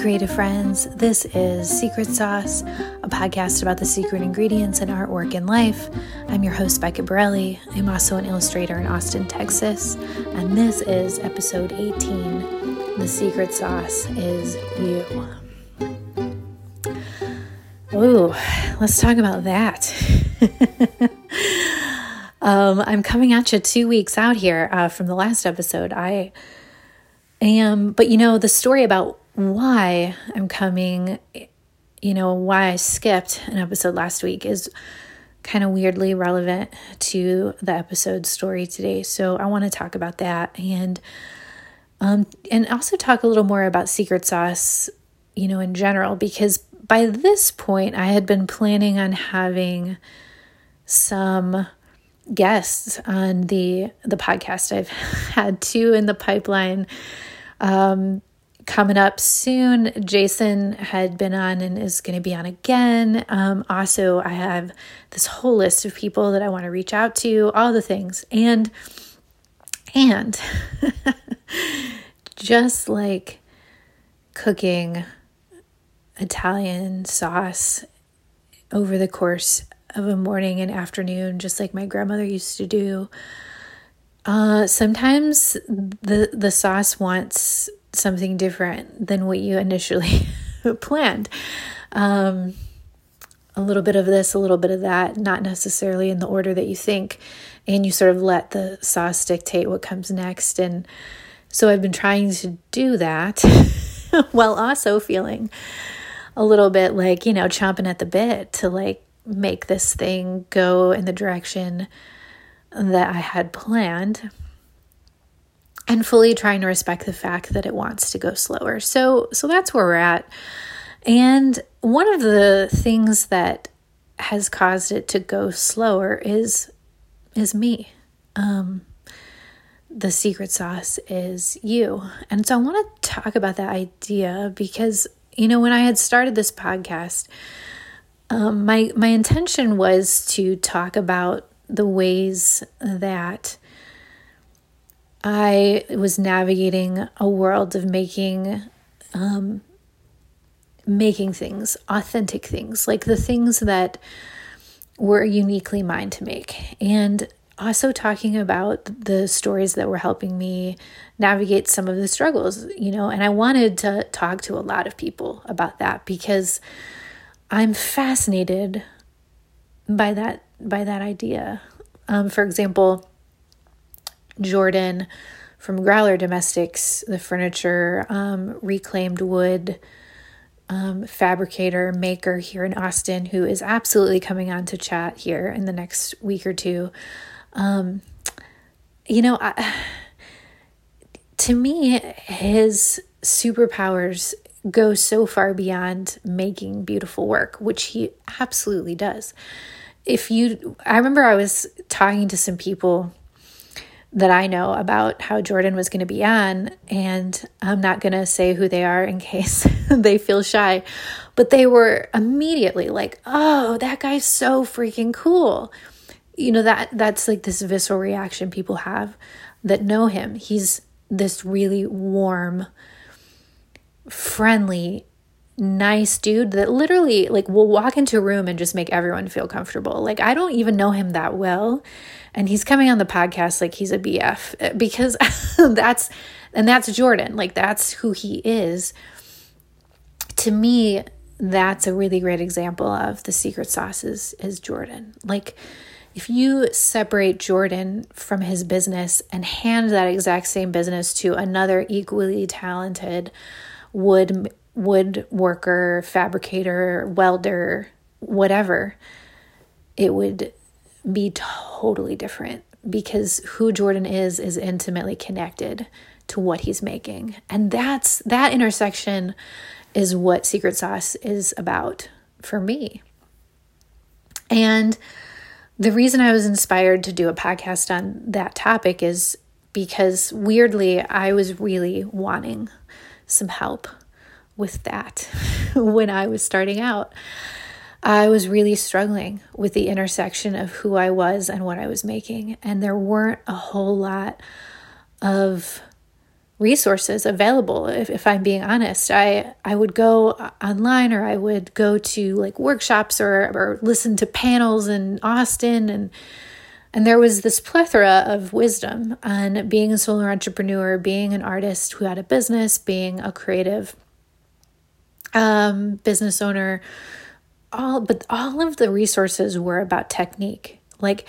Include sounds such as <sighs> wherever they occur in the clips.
creative friends. This is Secret Sauce, a podcast about the secret ingredients in artwork and life. I'm your host, Becca Borelli. I'm also an illustrator in Austin, Texas, and this is episode 18 The Secret Sauce is You. Ooh, let's talk about that. <laughs> um, I'm coming at you two weeks out here uh, from the last episode. I am, but you know, the story about why I'm coming, you know, why I skipped an episode last week is kind of weirdly relevant to the episode story today. So I want to talk about that and um and also talk a little more about secret sauce, you know, in general because by this point I had been planning on having some guests on the the podcast. I've <laughs> had two in the pipeline um coming up soon. Jason had been on and is going to be on again. Um, also, I have this whole list of people that I want to reach out to, all the things. And, and <laughs> just like cooking Italian sauce over the course of a morning and afternoon, just like my grandmother used to do. Uh, sometimes the the sauce wants something different than what you initially <laughs> planned. Um, a little bit of this, a little bit of that, not necessarily in the order that you think. And you sort of let the sauce dictate what comes next. And so I've been trying to do that <laughs> while also feeling a little bit like, you know, chomping at the bit to like make this thing go in the direction that I had planned and fully trying to respect the fact that it wants to go slower. So so that's where we're at. And one of the things that has caused it to go slower is is me. Um the secret sauce is you. And so I want to talk about that idea because you know when I had started this podcast um, my my intention was to talk about the ways that I was navigating a world of making um, making things, authentic things, like the things that were uniquely mine to make. And also talking about the stories that were helping me navigate some of the struggles, you know, and I wanted to talk to a lot of people about that because I'm fascinated by that by that idea. Um, for example, Jordan from Growler Domestics, the furniture um, reclaimed wood um, fabricator maker here in Austin, who is absolutely coming on to chat here in the next week or two. Um, you know, I, <sighs> to me, his superpowers go so far beyond making beautiful work, which he absolutely does. If you, I remember I was talking to some people that I know about how Jordan was going to be on. And I'm not going to say who they are in case <laughs> they feel shy, but they were immediately like, oh, that guy's so freaking cool. You know, that that's like this visceral reaction people have that know him. He's this really warm, friendly, nice dude that literally like will walk into a room and just make everyone feel comfortable. Like I don't even know him that well and he's coming on the podcast like he's a BF eh, because <laughs> that's and that's Jordan. Like that's who he is. To me, that's a really great example of the secret sauce is, is Jordan. Like if you separate Jordan from his business and hand that exact same business to another equally talented wood woodworker, fabricator, welder, whatever, it would be totally different because who Jordan is is intimately connected to what he's making. And that's that intersection is what Secret Sauce is about for me. And the reason I was inspired to do a podcast on that topic is because weirdly, I was really wanting some help with that <laughs> when I was starting out. I was really struggling with the intersection of who I was and what I was making. And there weren't a whole lot of resources available if, if i'm being honest i i would go online or i would go to like workshops or or listen to panels in austin and and there was this plethora of wisdom on being a solo entrepreneur being an artist who had a business being a creative um, business owner all but all of the resources were about technique like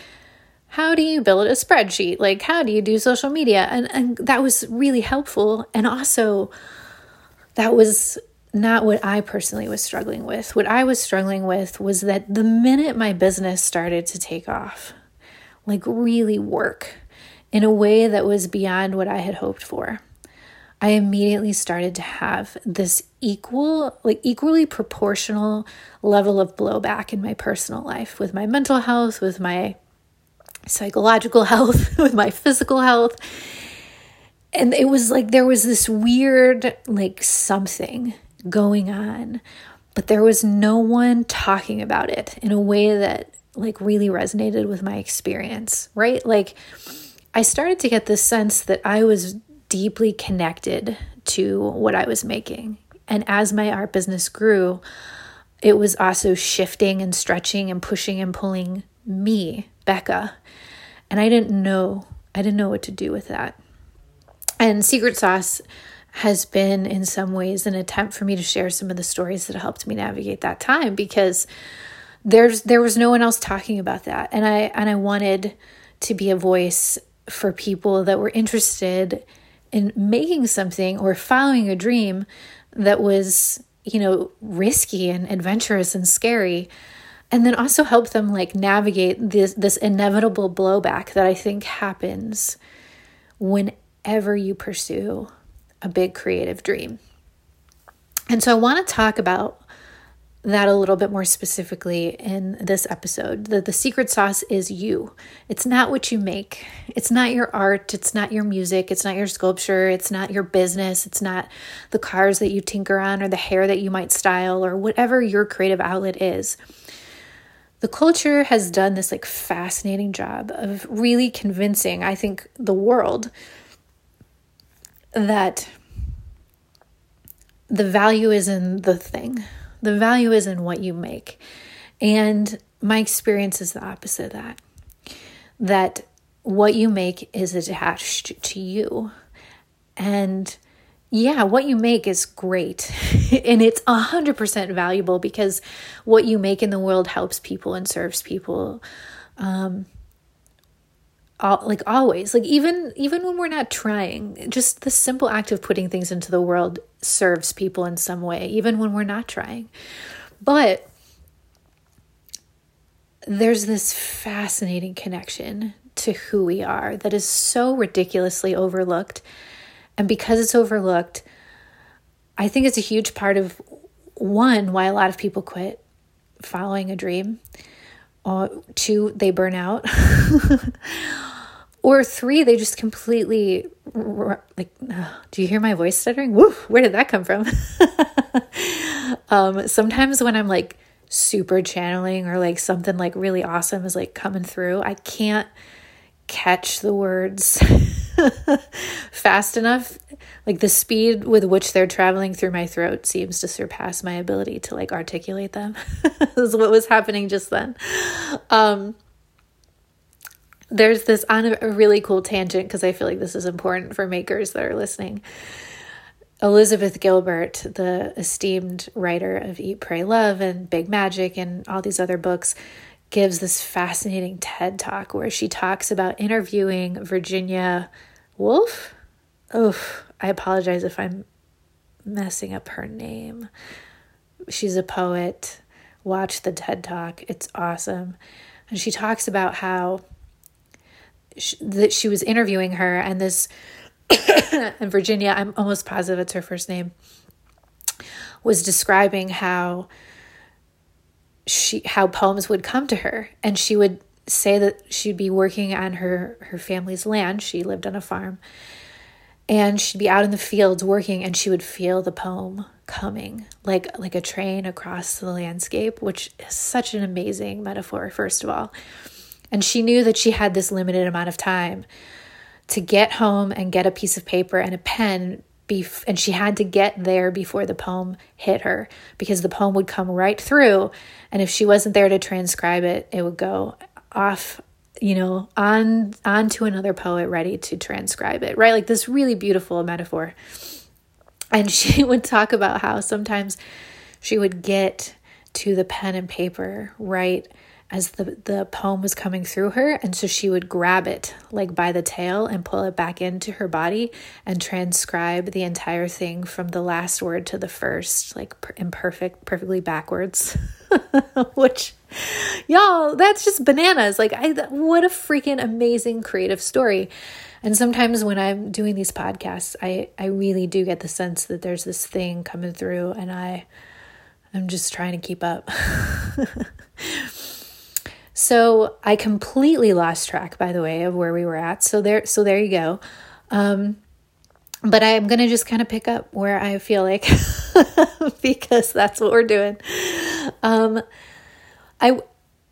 how do you build a spreadsheet? Like, how do you do social media? And, and that was really helpful. And also, that was not what I personally was struggling with. What I was struggling with was that the minute my business started to take off, like really work in a way that was beyond what I had hoped for, I immediately started to have this equal, like equally proportional level of blowback in my personal life with my mental health, with my psychological <laughs> health, with my physical health. And it was like there was this weird, like something going on, but there was no one talking about it in a way that like really resonated with my experience, right? Like I started to get this sense that I was deeply connected to what I was making. And as my art business grew, it was also shifting and stretching and pushing and pulling me, Becca, and I didn't know, I didn't know what to do with that. And Secret Sauce has been in some ways an attempt for me to share some of the stories that helped me navigate that time because there's there was no one else talking about that and I and I wanted to be a voice for people that were interested in making something or following a dream that was, you know, risky and adventurous and scary and then also help them like navigate this this inevitable blowback that I think happens whenever you pursue a big creative dream. And so I want to talk about that a little bit more specifically in this episode. That the secret sauce is you. It's not what you make. It's not your art, it's not your music, it's not your sculpture, it's not your business, it's not the cars that you tinker on or the hair that you might style or whatever your creative outlet is the culture has done this like fascinating job of really convincing, I think, the world that the value is in the thing, the value is in what you make. And my experience is the opposite of that. That what you make is attached to you. And yeah, what you make is great. <laughs> and it's 100% valuable because what you make in the world helps people and serves people. Um, all, like always like even even when we're not trying just the simple act of putting things into the world serves people in some way even when we're not trying but there's this fascinating connection to who we are that is so ridiculously overlooked and because it's overlooked, I think it's a huge part of one, why a lot of people quit following a dream. Uh, two, they burn out. <laughs> or three, they just completely like. do you hear my voice stuttering? Woo! Where did that come from? <laughs> um, sometimes when I'm like super channeling or like something like really awesome is like coming through, I can't catch the words <laughs> fast enough. Like the speed with which they're traveling through my throat seems to surpass my ability to like articulate them. <laughs> is what was happening just then. Um, there's this on a really cool tangent because I feel like this is important for makers that are listening. Elizabeth Gilbert, the esteemed writer of Eat, Pray, Love and Big Magic and all these other books, gives this fascinating TED talk where she talks about interviewing Virginia Woolf. Oh, I apologize if I'm messing up her name. She's a poet. Watch the TED talk, it's awesome. And she talks about how that she was interviewing her, and this, <coughs> and Virginia, I'm almost positive it's her first name, was describing how she how poems would come to her. And she would say that she'd be working on her her family's land. She lived on a farm. And she'd be out in the fields working and she would feel the poem coming like like a train across the landscape which is such an amazing metaphor first of all and she knew that she had this limited amount of time to get home and get a piece of paper and a pen bef- and she had to get there before the poem hit her because the poem would come right through and if she wasn't there to transcribe it it would go off you know on on to another poet ready to transcribe it right? Like this really beautiful metaphor. And <laughs> she would talk about how sometimes she would get to the pen and paper right as the, the poem was coming through her. And so she would grab it like by the tail and pull it back into her body and transcribe the entire thing from the last word to the first, like imperfect, perfectly backwards. <laughs> Which, y'all, that's just bananas. Like, I, what a freaking amazing creative story. And sometimes when I'm doing these podcasts, I, I really do get the sense that there's this thing coming through and I, I'm just trying to keep up. <laughs> So I completely lost track, by the way, of where we were at. So there, so there you go. Um, but I'm gonna just kind of pick up where I feel like <laughs> because that's what we're doing. Um, I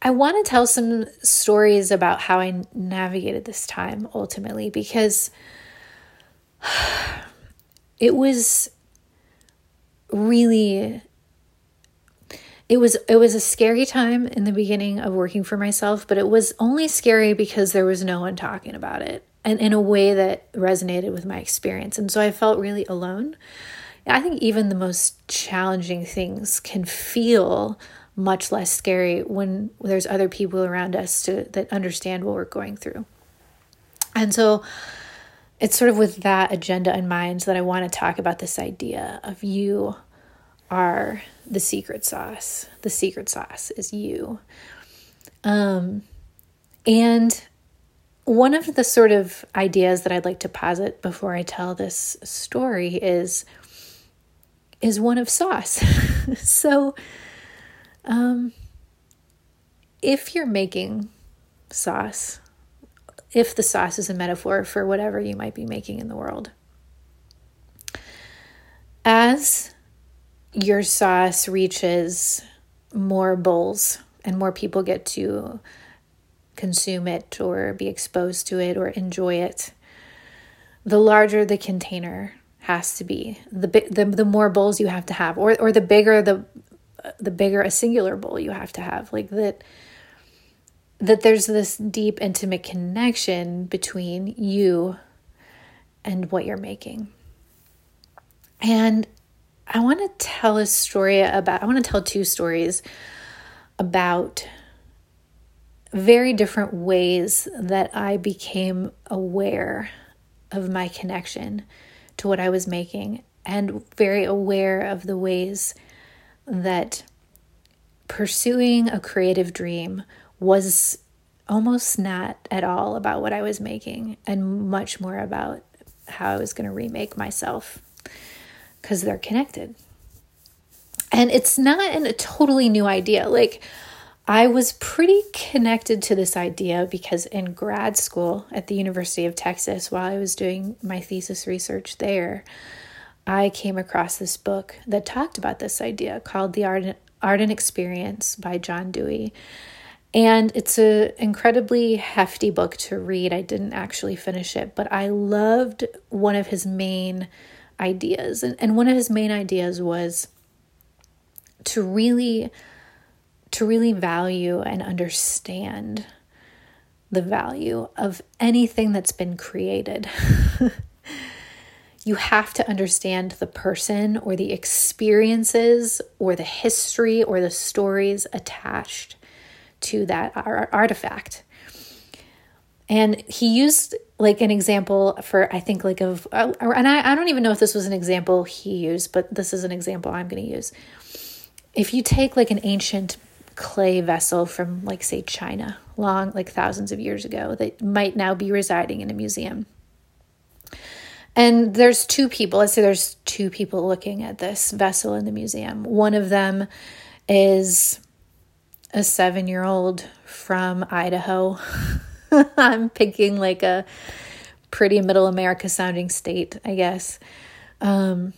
I want to tell some stories about how I navigated this time ultimately because <sighs> it was really it was it was a scary time in the beginning of working for myself, but it was only scary because there was no one talking about it and in a way that resonated with my experience. And so I felt really alone. I think even the most challenging things can feel much less scary when there's other people around us to that understand what we're going through. And so it's sort of with that agenda in mind that I want to talk about this idea of you are the secret sauce. The secret sauce is you. Um, and one of the sort of ideas that I'd like to posit before I tell this story is is one of sauce. <laughs> so um, if you're making sauce, if the sauce is a metaphor for whatever you might be making in the world, as your sauce reaches more bowls and more people get to consume it or be exposed to it or enjoy it, the larger the container has to be. The the, the more bowls you have to have or or the bigger the the bigger a singular bowl you have to have. Like that that there's this deep intimate connection between you and what you're making. And I want to tell a story about, I want to tell two stories about very different ways that I became aware of my connection to what I was making and very aware of the ways that pursuing a creative dream was almost not at all about what I was making and much more about how I was going to remake myself because they're connected. And it's not an, a totally new idea. Like, I was pretty connected to this idea because in grad school at the University of Texas, while I was doing my thesis research there, I came across this book that talked about this idea called The Art and Experience by John Dewey. And it's an incredibly hefty book to read. I didn't actually finish it, but I loved one of his main ideas. And, and one of his main ideas was to really to really value and understand the value of anything that's been created. <laughs> you have to understand the person or the experiences or the history or the stories attached to that artifact. And he used like an example for I think like of uh, and I, I don't even know if this was an example he used, but this is an example I'm going to use. If you take like an ancient clay vessel from like say China, long like thousands of years ago that might now be residing in a museum. And there's two people, let's say there's two people looking at this vessel in the museum. One of them is a 7-year-old from Idaho <laughs> <laughs> I'm picking like a pretty middle America sounding state, I guess. Um,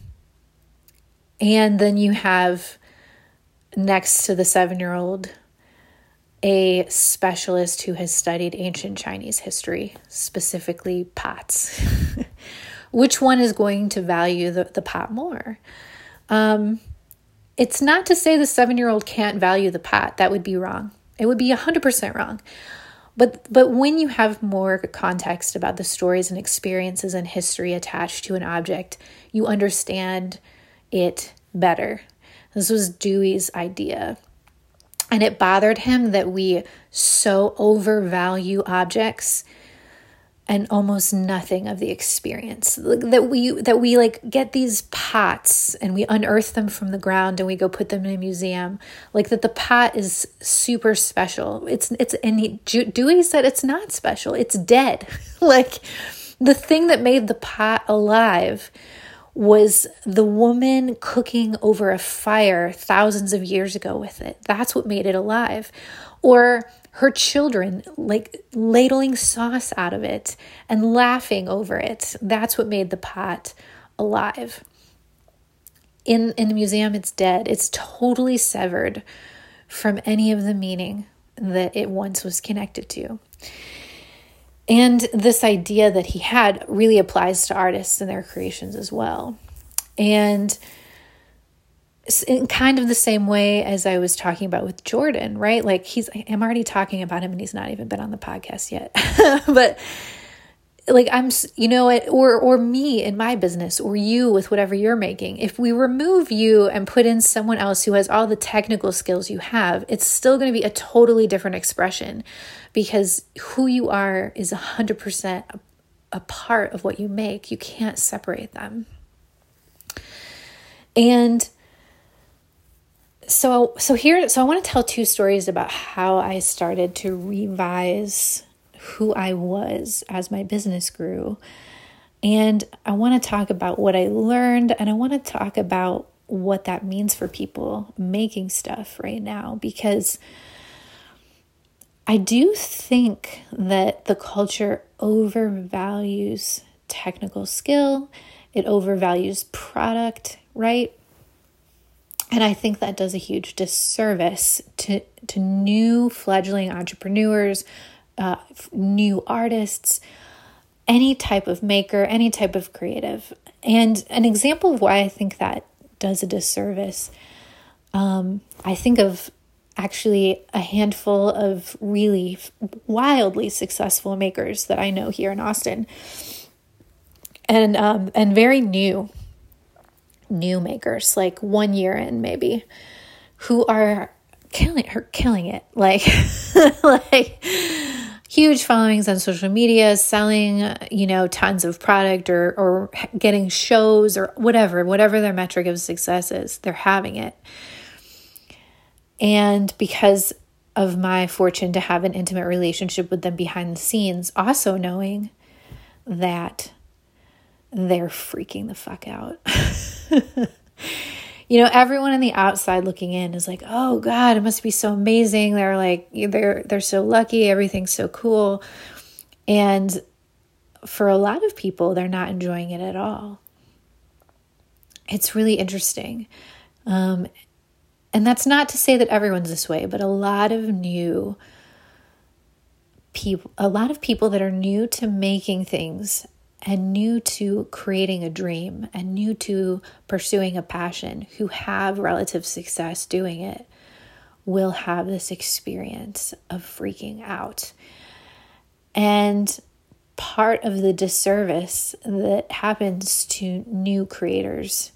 and then you have next to the seven year old a specialist who has studied ancient Chinese history, specifically pots. <laughs> Which one is going to value the, the pot more? Um, it's not to say the seven year old can't value the pot. That would be wrong. It would be 100% wrong. But, but when you have more context about the stories and experiences and history attached to an object, you understand it better. This was Dewey's idea. And it bothered him that we so overvalue objects and almost nothing of the experience. That we that we like get these pots and we unearth them from the ground and we go put them in a museum. Like that the pot is super special. It's it's and he, Dewey said it's not special. It's dead. <laughs> Like the thing that made the pot alive was the woman cooking over a fire thousands of years ago with it. That's what made it alive. Or her children like ladling sauce out of it and laughing over it. That's what made the pot alive. In in the museum it's dead. It's totally severed from any of the meaning that it once was connected to. And this idea that he had really applies to artists and their creations as well. And in kind of the same way as I was talking about with Jordan, right? Like he's I'm already talking about him and he's not even been on the podcast yet. <laughs> but like I'm you know it or or me in my business or you with whatever you're making. If we remove you and put in someone else who has all the technical skills you have, it's still going to be a totally different expression because who you are is 100% a part of what you make. You can't separate them. And so so here so I want to tell two stories about how I started to revise who I was as my business grew. And I want to talk about what I learned and I want to talk about what that means for people making stuff right now because I do think that the culture overvalues technical skill, it overvalues product, right? And I think that does a huge disservice to, to new fledgling entrepreneurs, uh, new artists, any type of maker, any type of creative. And an example of why I think that does a disservice, um, I think of actually a handful of really wildly successful makers that I know here in Austin, and um, and very new new makers, like one year in maybe, who are killing her killing it. Like <laughs> like huge followings on social media, selling, you know, tons of product or or getting shows or whatever, whatever their metric of success is, they're having it. And because of my fortune to have an intimate relationship with them behind the scenes, also knowing that they're freaking the fuck out. <laughs> you know, everyone on the outside looking in is like, "Oh god, it must be so amazing. They're like they're they're so lucky, everything's so cool." And for a lot of people, they're not enjoying it at all. It's really interesting. Um, and that's not to say that everyone's this way, but a lot of new people, a lot of people that are new to making things and new to creating a dream and new to pursuing a passion who have relative success doing it will have this experience of freaking out. And part of the disservice that happens to new creators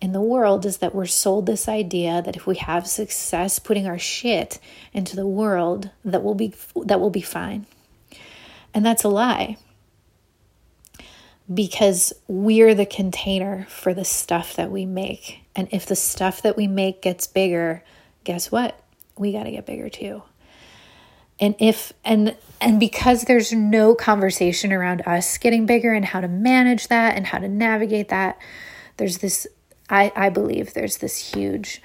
in the world is that we're sold this idea that if we have success putting our shit into the world that will be that will be fine. And that's a lie because we're the container for the stuff that we make. And if the stuff that we make gets bigger, guess what? We got to get bigger too. And if and and because there's no conversation around us getting bigger and how to manage that and how to navigate that, there's this I I believe there's this huge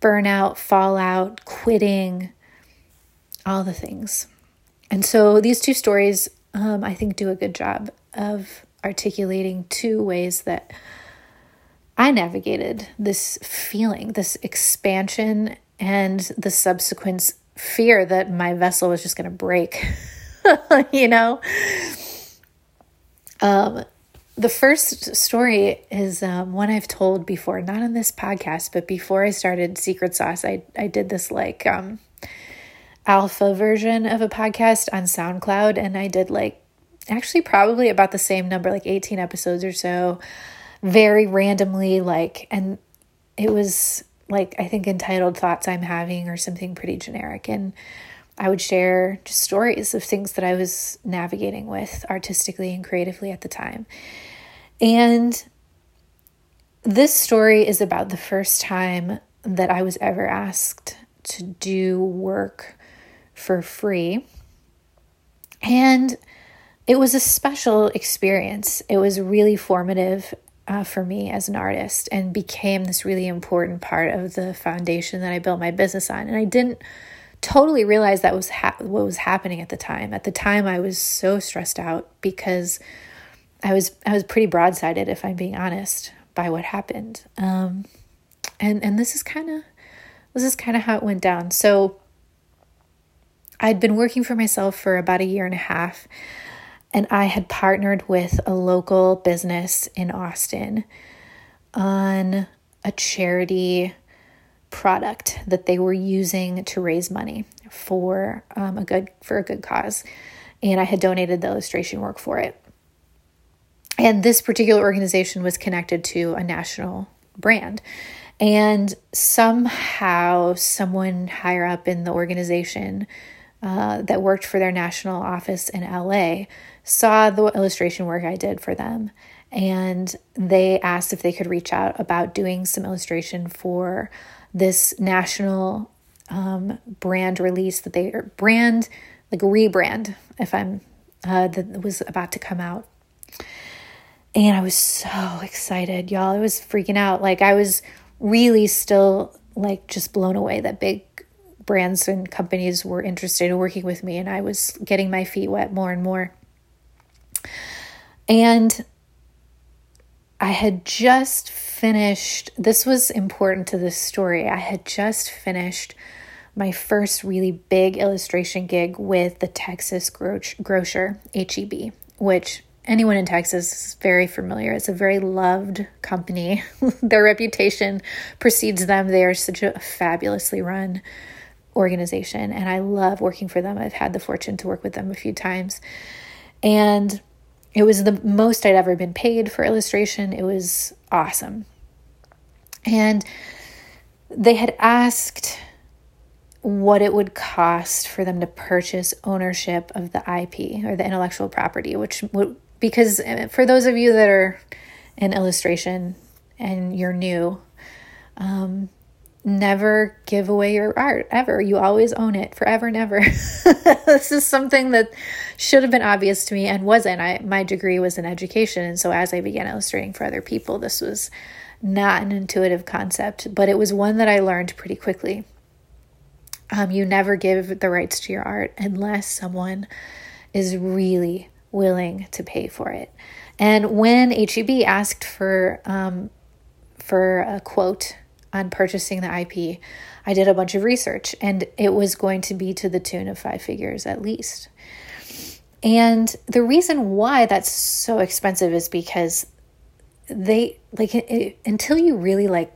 burnout, fallout, quitting, all the things. And so these two stories um, I think do a good job of articulating two ways that I navigated this feeling, this expansion, and the subsequent fear that my vessel was just going to break, <laughs> you know? Um, the first story is um, one I've told before, not on this podcast, but before I started Secret Sauce, I, I did this like um, alpha version of a podcast on SoundCloud, and I did like actually probably about the same number, like 18 episodes or so, very randomly, like, and it was like I think entitled Thoughts I'm Having or something pretty generic. And I would share just stories of things that I was navigating with artistically and creatively at the time. And this story is about the first time that I was ever asked to do work for free. And it was a special experience. It was really formative uh, for me as an artist and became this really important part of the foundation that I built my business on. And I didn't totally realize that was ha- what was happening at the time. At the time, I was so stressed out because I was I was pretty broadsided, if I'm being honest, by what happened. Um, and and this is kind of this is kind of how it went down. So I'd been working for myself for about a year and a half, and I had partnered with a local business in Austin on a charity product that they were using to raise money for um, a good for a good cause, and I had donated the illustration work for it. And this particular organization was connected to a national brand. And somehow, someone higher up in the organization uh, that worked for their national office in LA saw the illustration work I did for them. And they asked if they could reach out about doing some illustration for this national um, brand release that they brand like rebrand if I'm uh, that was about to come out and I was so excited, y'all. I was freaking out. Like, I was really still like just blown away that big brands and companies were interested in working with me. And I was getting my feet wet more and more. And I had just finished, this was important to this story. I had just finished my first really big illustration gig with the Texas Gro- grocer, HEB, which anyone in Texas is very familiar. It's a very loved company. <laughs> Their reputation precedes them. They are such a fabulously run organization, and I love working for them. I've had the fortune to work with them a few times. And it was the most I'd ever been paid for illustration. It was awesome. And they had asked what it would cost for them to purchase ownership of the IP or the intellectual property, which would because uh, for those of you that are in illustration and you're new, um, never give away your art ever. You always own it forever and ever. <laughs> this is something that should have been obvious to me and wasn't. I my degree was in education, and so as I began illustrating for other people, this was not an intuitive concept, but it was one that I learned pretty quickly. Um, you never give the rights to your art unless someone is really willing to pay for it. And when HEB asked for um, for a quote on purchasing the IP, I did a bunch of research, and it was going to be to the tune of five figures at least. And the reason why that's so expensive is because they like it, until you really like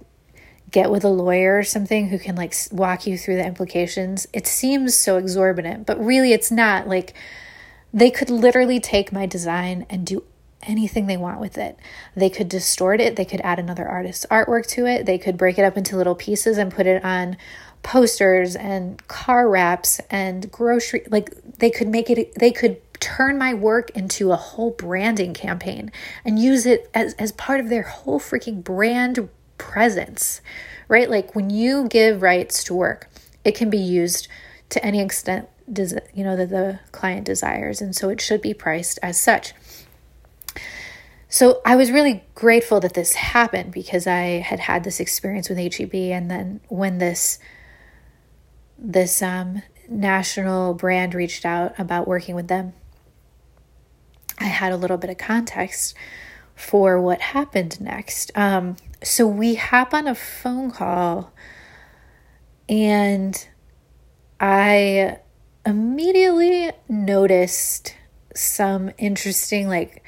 get with a lawyer or something who can like walk you through the implications, it seems so exorbitant, but really it's not. Like they could literally take my design and do anything they want with it. They could distort it, they could add another artist's artwork to it, they could break it up into little pieces and put it on posters and car wraps and grocery like they could make it they could turn my work into a whole branding campaign and use it as as part of their whole freaking brand presence. Right? Like when you give rights to work, it can be used to any extent you know that the client desires and so it should be priced as such so i was really grateful that this happened because i had had this experience with heb and then when this this um, national brand reached out about working with them i had a little bit of context for what happened next. Um, so we hop on a phone call and I immediately noticed some interesting, like,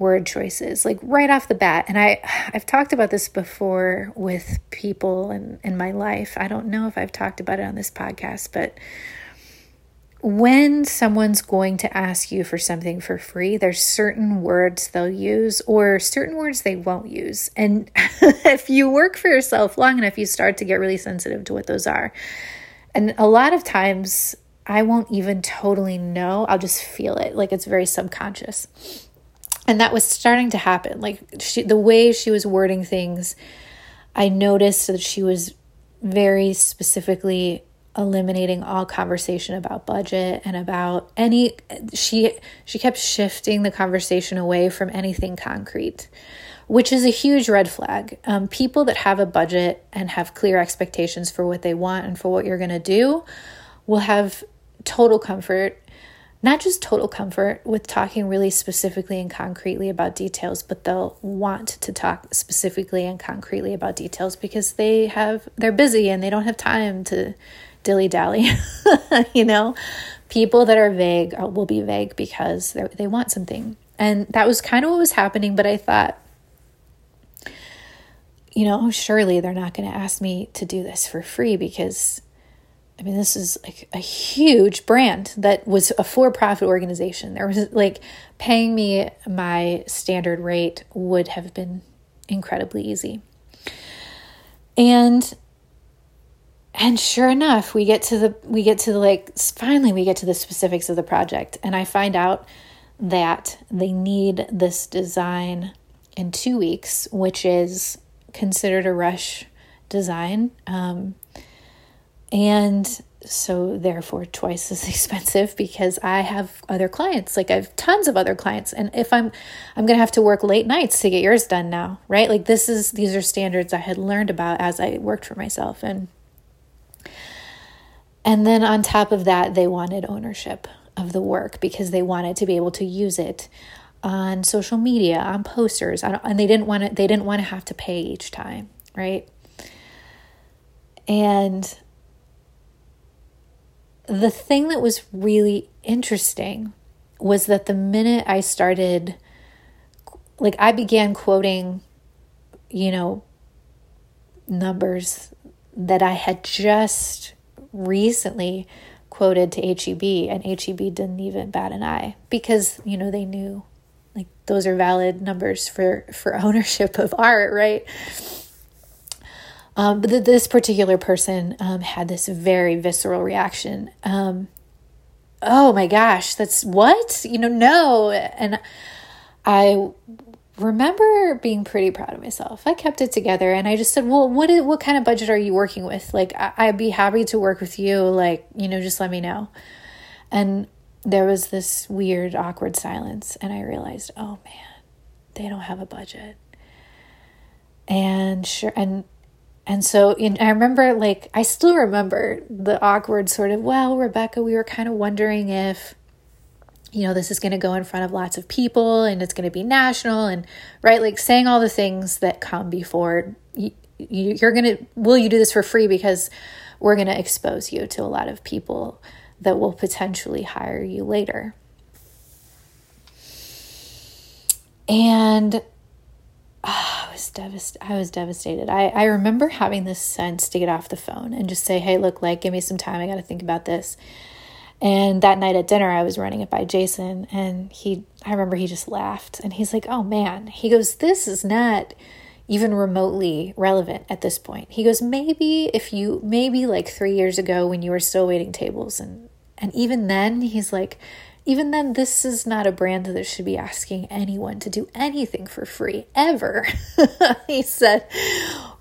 word choices like right off the bat and i i've talked about this before with people in, in my life i don't know if i've talked about it on this podcast but when someone's going to ask you for something for free, there's certain words they'll use or certain words they won't use. And <laughs> if you work for yourself long enough, you start to get really sensitive to what those are. And a lot of times, I won't even totally know. I'll just feel it. Like it's very subconscious. And that was starting to happen. Like she, the way she was wording things, I noticed that she was very specifically eliminating all conversation about budget and about any she she kept shifting the conversation away from anything concrete which is a huge red flag um, people that have a budget and have clear expectations for what they want and for what you're going to do will have total comfort not just total comfort with talking really specifically and concretely about details but they'll want to talk specifically and concretely about details because they have they're busy and they don't have time to dilly dally. <laughs> you know, people that are vague uh, will be vague because they want something. And that was kind of what was happening. But I thought, you know, surely they're not going to ask me to do this for free because, I mean, this is like a huge brand that was a for profit organization. There was like paying me my standard rate would have been incredibly easy. And and sure enough we get to the we get to the like finally we get to the specifics of the project and i find out that they need this design in two weeks which is considered a rush design um, and so therefore twice as <laughs> expensive because i have other clients like i have tons of other clients and if i'm i'm gonna have to work late nights to get yours done now right like this is these are standards i had learned about as i worked for myself and and then on top of that, they wanted ownership of the work because they wanted to be able to use it on social media, on posters, and they didn't want to. They didn't want to have to pay each time, right? And the thing that was really interesting was that the minute I started, like, I began quoting, you know, numbers that I had just recently quoted to HEB, and HEB didn't even bat an eye because you know they knew like those are valid numbers for for <laughs> ownership of art, right? Um, but this particular person um, had this very visceral reaction. Um, oh my gosh, that's what you know? No, and I remember being pretty proud of myself. I kept it together and I just said, "Well, what is, what kind of budget are you working with? Like I, would be happy to work with you. Like, you know, just let me know." And there was this weird awkward silence and I realized, "Oh man, they don't have a budget." And sure and and so in, I remember like I still remember the awkward sort of, "Well, Rebecca, we were kind of wondering if you know, this is going to go in front of lots of people and it's going to be national and right, like saying all the things that come before you, you're going to, will you do this for free? Because we're going to expose you to a lot of people that will potentially hire you later. And was. I was devastated. I, I remember having this sense to get off the phone and just say, hey, look, like, give me some time. I got to think about this. And that night at dinner, I was running it by Jason, and he, I remember he just laughed and he's like, Oh man, he goes, This is not even remotely relevant at this point. He goes, Maybe if you, maybe like three years ago when you were still waiting tables, and, and even then, he's like, even then, this is not a brand that should be asking anyone to do anything for free ever. <laughs> he said,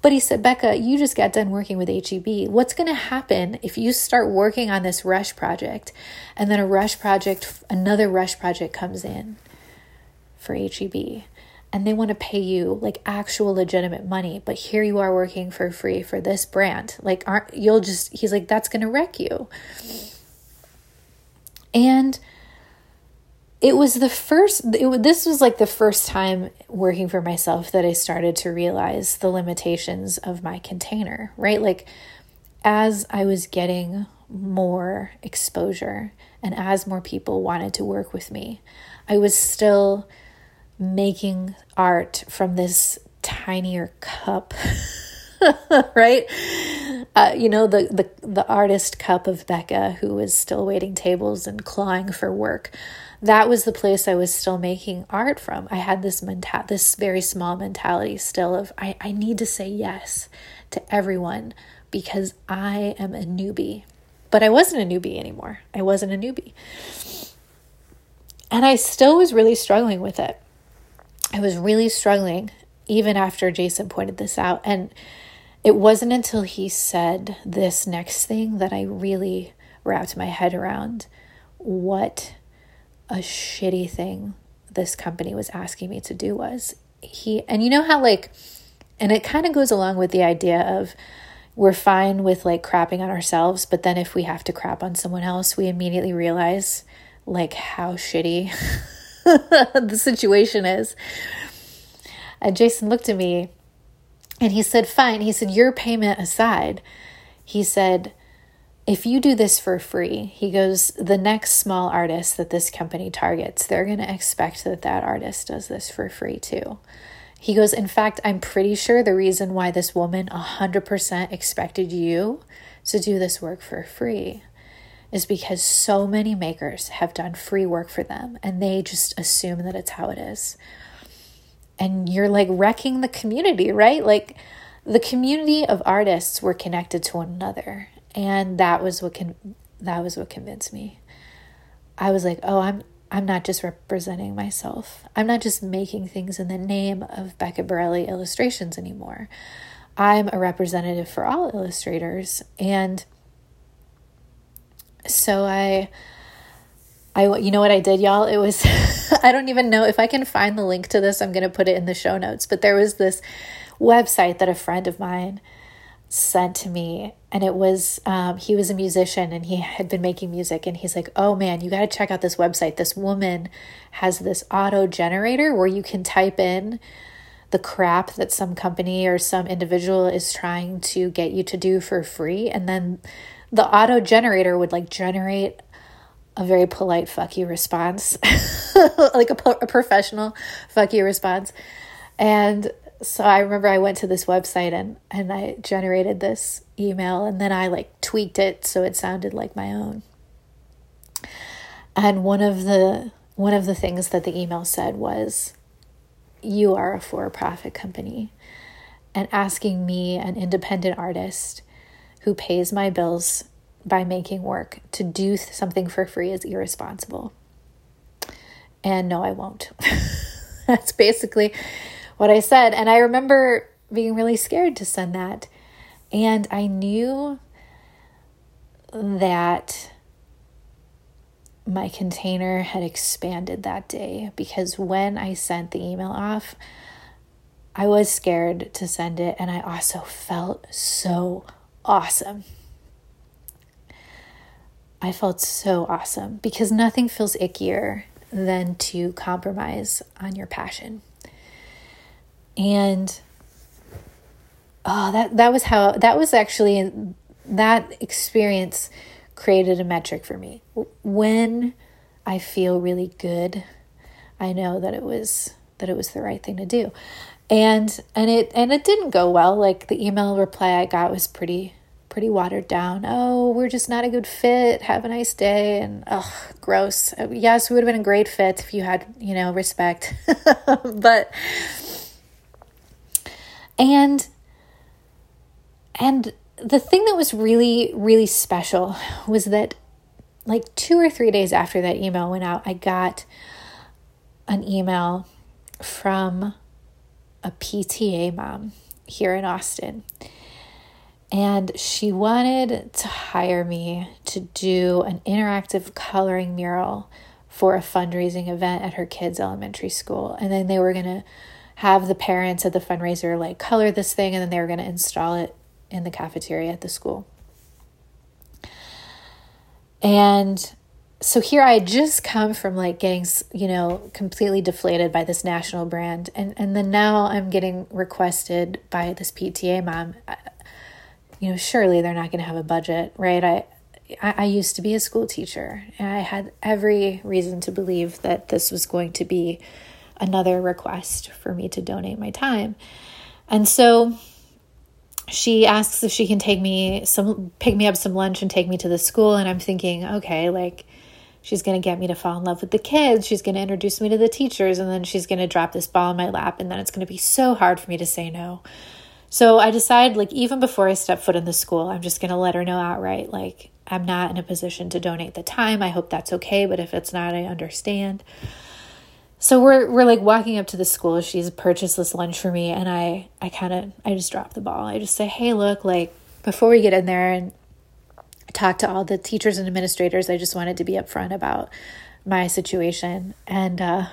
but he said, Becca, you just got done working with HEB. What's going to happen if you start working on this rush project and then a rush project, another rush project comes in for HEB? and they want to pay you like actual legitimate money but here you are working for free for this brand like aren't you'll just he's like that's going to wreck you and it was the first it, this was like the first time working for myself that i started to realize the limitations of my container right like as i was getting more exposure and as more people wanted to work with me, I was still making art from this tinier cup. <laughs> right? Uh, you know the, the the artist cup of Becca, who was still waiting tables and clawing for work. That was the place I was still making art from. I had this mental, this very small mentality still of I, I need to say yes to everyone because I am a newbie. But I wasn't a newbie anymore. I wasn't a newbie. And I still was really struggling with it. I was really struggling even after Jason pointed this out. And it wasn't until he said this next thing that I really wrapped my head around what a shitty thing this company was asking me to do was. He, and you know how, like, and it kind of goes along with the idea of we're fine with like crapping on ourselves, but then if we have to crap on someone else, we immediately realize like how shitty <laughs> the situation is. And Jason looked at me and he said, Fine. He said, Your payment aside, he said, if you do this for free, he goes, the next small artist that this company targets, they're going to expect that that artist does this for free too. He goes, In fact, I'm pretty sure the reason why this woman 100% expected you to do this work for free is because so many makers have done free work for them and they just assume that it's how it is. And you're like wrecking the community, right? Like the community of artists were connected to one another. And that was what con- that was what convinced me. I was like, "Oh, I'm I'm not just representing myself. I'm not just making things in the name of Becca Borelli illustrations anymore. I'm a representative for all illustrators. And so I I you know what I did y'all? It was <laughs> I don't even know if I can find the link to this. I'm going to put it in the show notes, but there was this website that a friend of mine sent to me and it was um, he was a musician and he had been making music and he's like oh man you got to check out this website. This woman has this auto generator where you can type in the crap that some company or some individual is trying to get you to do for free and then the auto generator would like generate a very polite fuck you response. <laughs> Like a, a professional fuck you response. And so I remember I went to this website and and I generated this email and then I like tweaked it so it sounded like my own. And one of the one of the things that the email said was you are a for-profit company and asking me an independent artist who pays my bills by making work to do something for free is irresponsible. And no, I won't. <laughs> That's basically what I said. And I remember being really scared to send that. And I knew that my container had expanded that day because when I sent the email off, I was scared to send it, and I also felt so awesome. I felt so awesome because nothing feels ickier than to compromise on your passion and oh that that was how that was actually that experience created a metric for me. When i feel really good i know that it was that it was the right thing to do. And and it and it didn't go well. Like the email reply i got was pretty pretty watered down. Oh we're just not a good fit. Have a nice day. And oh gross. Yes we would have been a great fit if you had you know respect. <laughs> But and and the thing that was really really special was that like 2 or 3 days after that email went out, I got an email from a PTA mom here in Austin. And she wanted to hire me to do an interactive coloring mural for a fundraising event at her kids' elementary school. And then they were going to have the parents at the fundraiser like color this thing and then they were going to install it in the cafeteria at the school. And so here I had just come from like getting, you know, completely deflated by this national brand. And, and then now I'm getting requested by this PTA mom. You know, surely they're not going to have a budget, right? I, I, I used to be a school teacher, and I had every reason to believe that this was going to be another request for me to donate my time. And so she asks if she can take me some pick me up some lunch and take me to the school and I'm thinking, okay, like she's going to get me to fall in love with the kids, she's going to introduce me to the teachers and then she's going to drop this ball in my lap and then it's going to be so hard for me to say no. So I decide like even before I step foot in the school, I'm just going to let her know outright like I'm not in a position to donate the time. I hope that's okay, but if it's not, I understand. So we're we're like walking up to the school. She's purchased this lunch for me, and I I kind of I just drop the ball. I just say, hey, look, like before we get in there and talk to all the teachers and administrators, I just wanted to be upfront about my situation, and uh,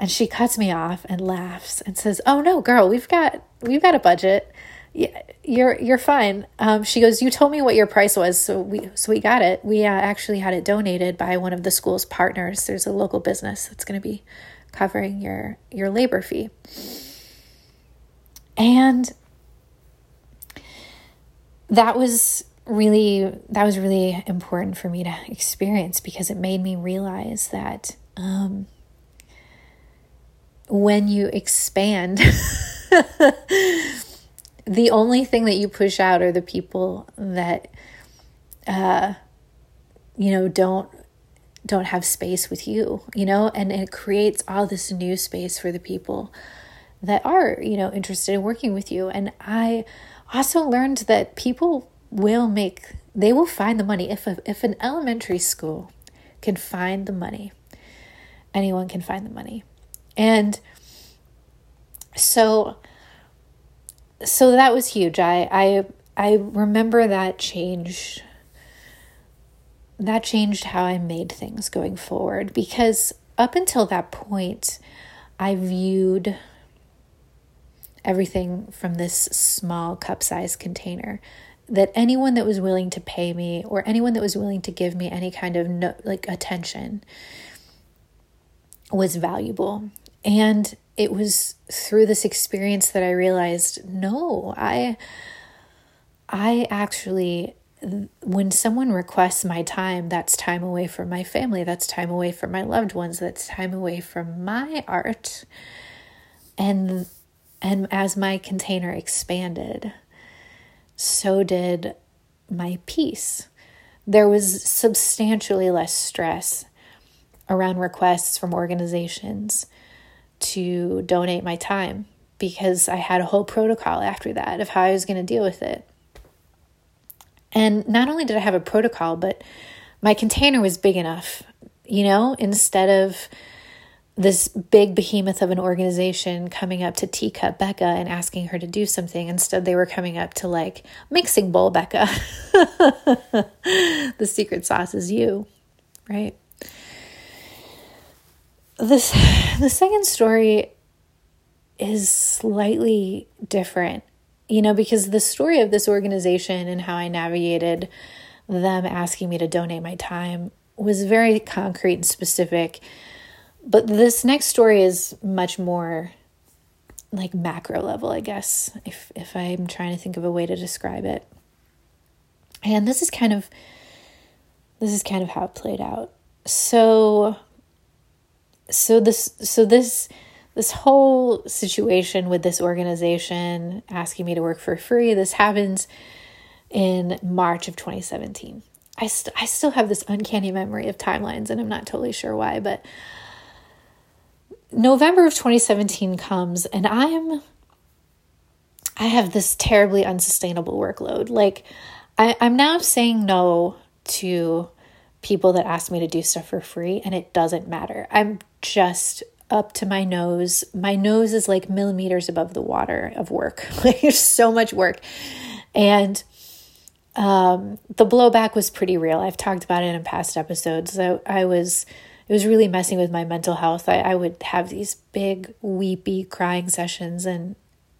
and she cuts me off and laughs and says, "Oh no, girl, we've got we've got a budget." Yeah, you're you're fine. Um, she goes, you told me what your price was, so we so we got it. We uh, actually had it donated by one of the school's partners. There's a local business that's going to be covering your your labor fee, and that was really that was really important for me to experience because it made me realize that um, when you expand. <laughs> the only thing that you push out are the people that uh you know don't don't have space with you you know? And it creates all this new space for the people that are you know interested in working with you. And i also learned that people will make they will find the money. If a, if an elementary school can find the money anyone can find the money. And so so that was huge. I I I remember that change that changed how I made things going forward because up until that point I viewed everything from this small cup size container that anyone that was willing to pay me or anyone that was willing to give me any kind of no, like attention was valuable and it was through this experience that I realized no, I I actually when someone requests my time, that's time away from my family, that's time away from my loved ones, that's time away from my art. And and as my container expanded, so did my peace. There was substantially less stress around requests from organizations to donate my time because I had a whole protocol after that of how I was going to deal with it. And not only did I have a protocol, but my container was big enough, you know, instead of this big behemoth of an organization coming up to teacup Becca and asking her to do something. Instead, they were coming up to like mixing bowl Becca. <laughs> the secret sauce is you, right? This <sighs> the second story is slightly different you know because the story of this organization and how i navigated them asking me to donate my time was very concrete and specific. But this next story is much more like macro level i guess if if i'm trying to think of a way to describe it. And this is kind of this is kind of how it played out. So so this so this this whole situation with this organization asking me to work for free this happens in March of 2017. I st- I still have this uncanny memory of timelines and I'm not totally sure why, but November of 2017 comes and I'm I have this terribly unsustainable workload. Like I, I'm now saying no to people that ask me to do stuff for free and it doesn't matter. I'm just up to my nose. My nose is like millimeters above the water of work. <laughs> Like there's so much work. And um, the blowback was pretty real. I've talked about it in past episodes. So I was it was really messing with my mental health. I, I would have these big weepy crying sessions and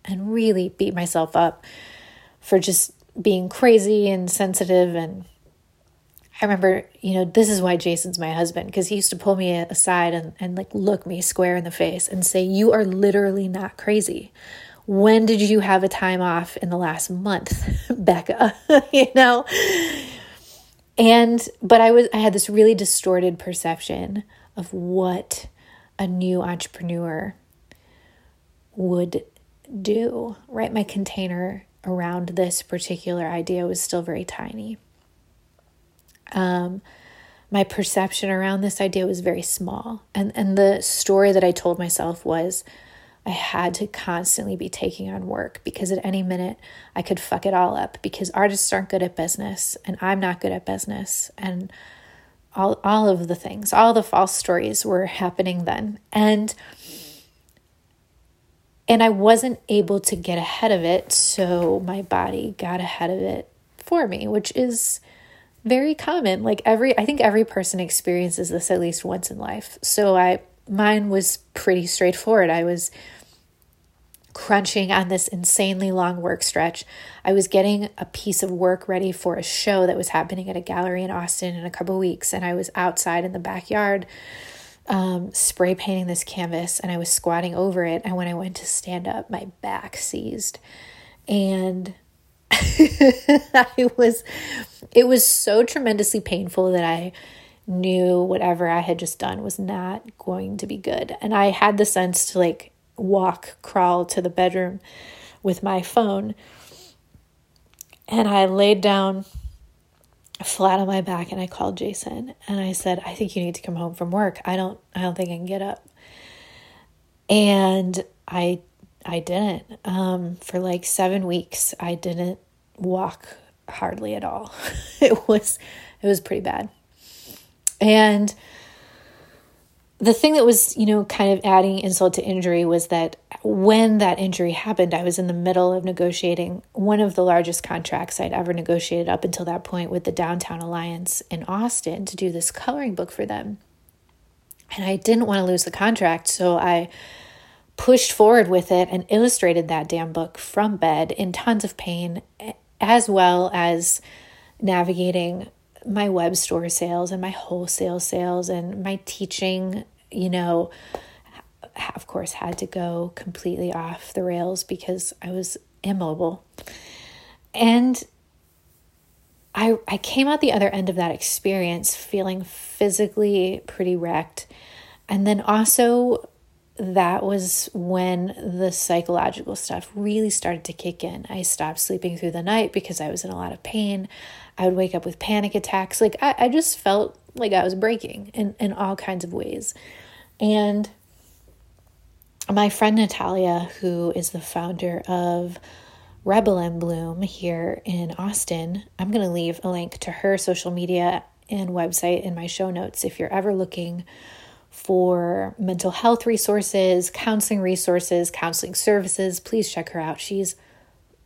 and really beat myself up for just being crazy and sensitive and I remember, you know, this is why Jason's my husband because he used to pull me aside and, and like look me square in the face and say, You are literally not crazy. When did you have a time off in the last month, <laughs> Becca? <laughs> you know? and but I was I had this really distorted perception of what a new entrepreneur would do, right? My container around this particular idea was still very tiny. Um, my perception around this idea was very small. And, and the story that I told myself was I had to constantly be taking on work because at any minute I could fuck it all up because artists aren't good at business and I'm not good at business. And all, all of the things, all the false stories were happening then. And and I wasn't able to get ahead of it, so my body got ahead of it for me, which is very common. Like every I think every person experiences this at least once in life. So I mine was pretty straightforward. I was crunching on this insanely long work stretch. I was getting a piece of work ready for a show that was happening at a gallery in Austin in a couple weeks and I was outside in the backyard um, spray painting this canvas and I was squatting over it. And when I went to stand up, my back seized. And <laughs> I was, it was so tremendously painful that I knew whatever I had just done was not going to be good. And I had the sense to like walk, crawl to the bedroom with my phone. And I laid down flat on my back and I called Jason and I said, I think you need to come home from work. I don't I don't think I can get up. And I I didn't. Um, for like seven weeks I didn't walk hardly at all. <laughs> it was it was pretty bad. And the thing that was, you know, kind of adding insult to injury was that when that injury happened, I was in the middle of negotiating one of the largest contracts I'd ever negotiated up until that point with the Downtown Alliance in Austin to do this coloring book for them. And I didn't want to lose the contract, so I pushed forward with it and illustrated that damn book from bed in tons of pain, as well as navigating my web store sales and my wholesale sales and my teaching, you know, of course had to go completely off the rails because I was immobile. And I I came out the other end of that experience feeling physically pretty wrecked. And then also that was when the psychological stuff really started to kick in. I stopped sleeping through the night because I was in a lot of pain. I would wake up with panic attacks. Like I, I just felt like I was breaking in, in all kinds of ways. And my friend Natalia, who is the founder of Rebel and Bloom here in Austin, I'm going to leave a link to her social media and website in my show notes if you're ever looking for mental health resources, counseling resources, counseling services. Please check her out. She's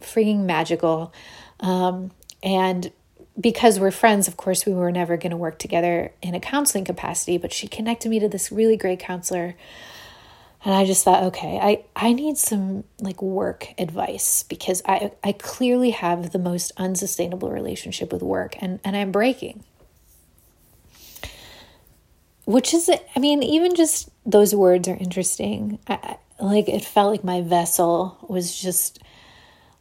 freaking magical. Um, and because we're friends, of course, we were never going to work together in a counseling capacity, but she connected me to this really great counselor. And I just thought, okay, I, I need some like work advice because I, I clearly have the most unsustainable relationship with work and, and I'm breaking. Which is, I mean, even just those words are interesting. I, like it felt like my vessel was just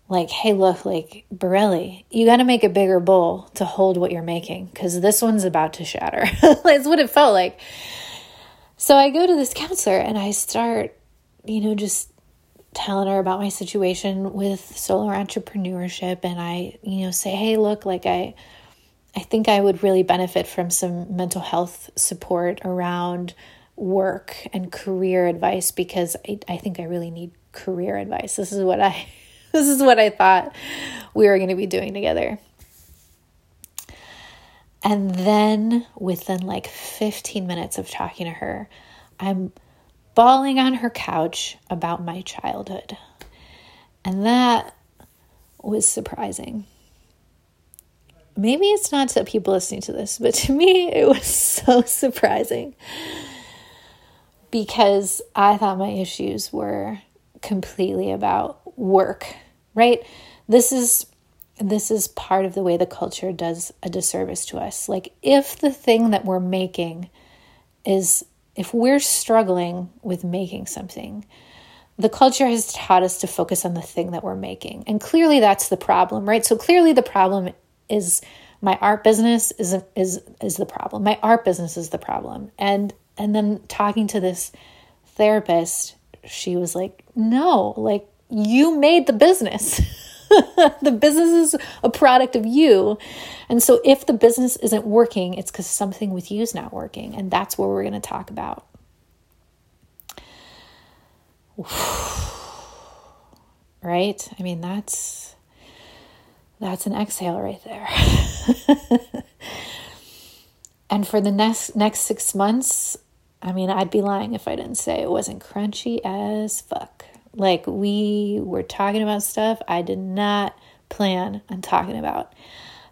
like, hey, look, like Borelli, you got to make a bigger bowl to hold what you're making because this one's about to shatter. <laughs> That's what it felt like. So I go to this counselor and I start, you know, just telling her about my situation with solo entrepreneurship and I, you know, say, "Hey, look, like I I think I would really benefit from some mental health support around work and career advice because I, I think I really need career advice. This is what I <laughs> this is what I thought we were going to be doing together. And then within like 15 minutes of talking to her, I'm bawling on her couch about my childhood. And that was surprising. Maybe it's not to people listening to this, but <laughs> to me, it was so surprising because I thought my issues were completely about work, right? This is this is part of the way the culture does a disservice to us. Like if the thing that we're making is if we're struggling with making something, the culture has taught us to focus on the thing that we're making. And clearly that's the problem, right? So clearly the problem is my art business is is is the problem. My art business is the problem. And and then talking to this therapist, she was like, "No, like you made the business." <laughs> the business is a product of you. And so if the business isn't working, it's because something with you is not working. And that's what we're going to talk about. <sighs> right? I mean, that's that's an exhale right there. <laughs> and for the next next 6 months, I mean, I'd be lying if I didn't say it wasn't crunchy as fuck. Like we were talking about stuff I did not plan on talking about.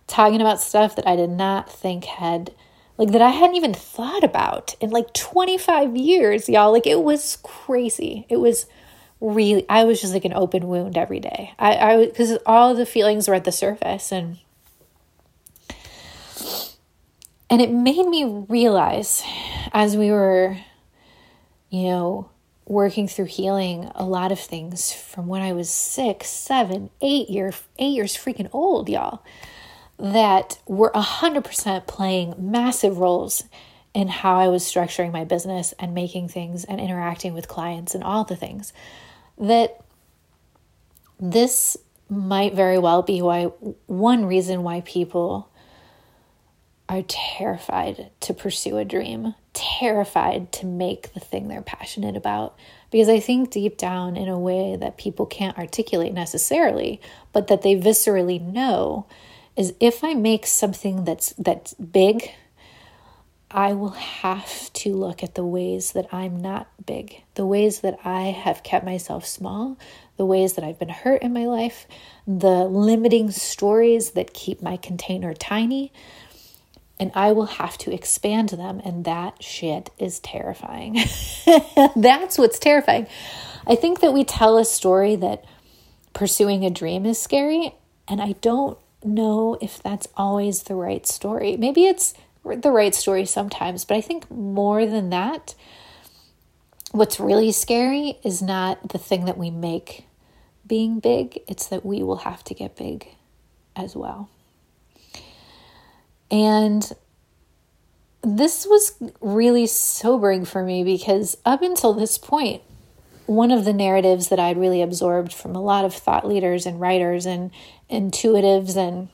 Talking about stuff that I did not think had like that I hadn't even thought about in like 25 years, y'all. Like it was crazy. It was really I was just like an open wound every day. I I because all the feelings were at the surface and and it made me realize as we were you know working through healing a lot of things from when I was six, seven, eight year, eight years freaking old, y'all, that were a hundred percent playing massive roles in how I was structuring my business and making things and interacting with clients and all the things. That this might very well be why one reason why people are terrified to pursue a dream, terrified to make the thing they're passionate about. Because I think deep down, in a way that people can't articulate necessarily, but that they viscerally know, is if I make something that's that's big, I will have to look at the ways that I'm not big, the ways that I have kept myself small, the ways that I've been hurt in my life, the limiting stories that keep my container tiny, and I will have to expand them. And that shit is terrifying. <laughs> That's what's terrifying. I think that we tell a story that pursuing a dream is scary, and I don't know if that's always the right story. Maybe it's the right story sometimes, but I think more than that, what's really scary is not the thing that we make being big, it's that we will have to get big as well. And this was really sobering for me because up until this point, one of the narratives that I'd really absorbed from a lot of thought leaders and writers and intuitives and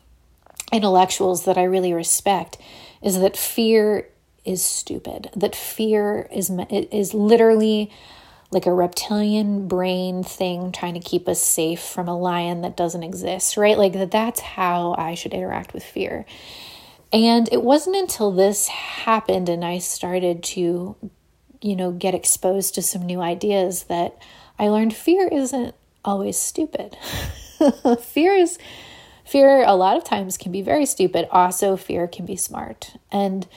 intellectuals that I really respect is that fear is stupid. That fear is is literally like a reptilian brain thing trying to keep us safe from a lion that doesn't exist, right? Like that that's how I should interact with fear. And it wasn't until this happened and I started to, you know, get exposed to some new ideas that I learned fear isn't always stupid. <laughs> fear is fear a lot of times can be very stupid. Also fear can be smart. And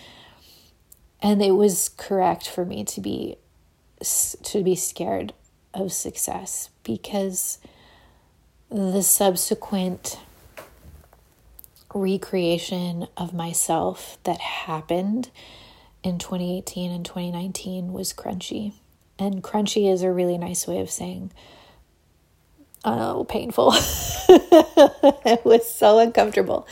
and it was correct for me to be to be scared of success because the subsequent recreation of myself that happened in 2018 and 2019 was crunchy. And crunchy is a really nice way of saying, oh, painful. <laughs> it was so uncomfortable.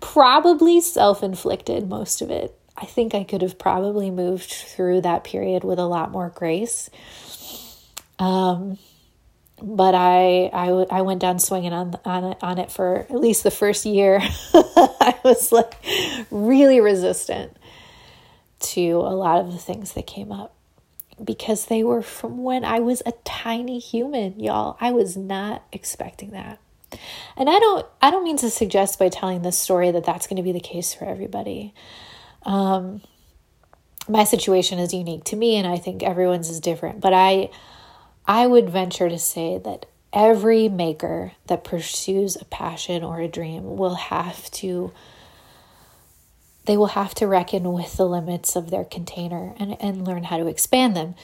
Probably self inflicted, most of it. I think I could have probably moved through that period with a lot more grace. Um, but I, I, I went down swinging on, on, on it for at least the first year. <laughs> I was like really resistant to a lot of the things that came up because they were from when I was a tiny human, y'all. I was not expecting that. And I don't I don't mean to suggest by telling this story that that's going to be the case for everybody. Um my situation is unique to me and I think everyone's is different, but I I would venture to say that every maker that pursues a passion or a dream will have to they will have to reckon with the limits of their container and, and learn how to expand them.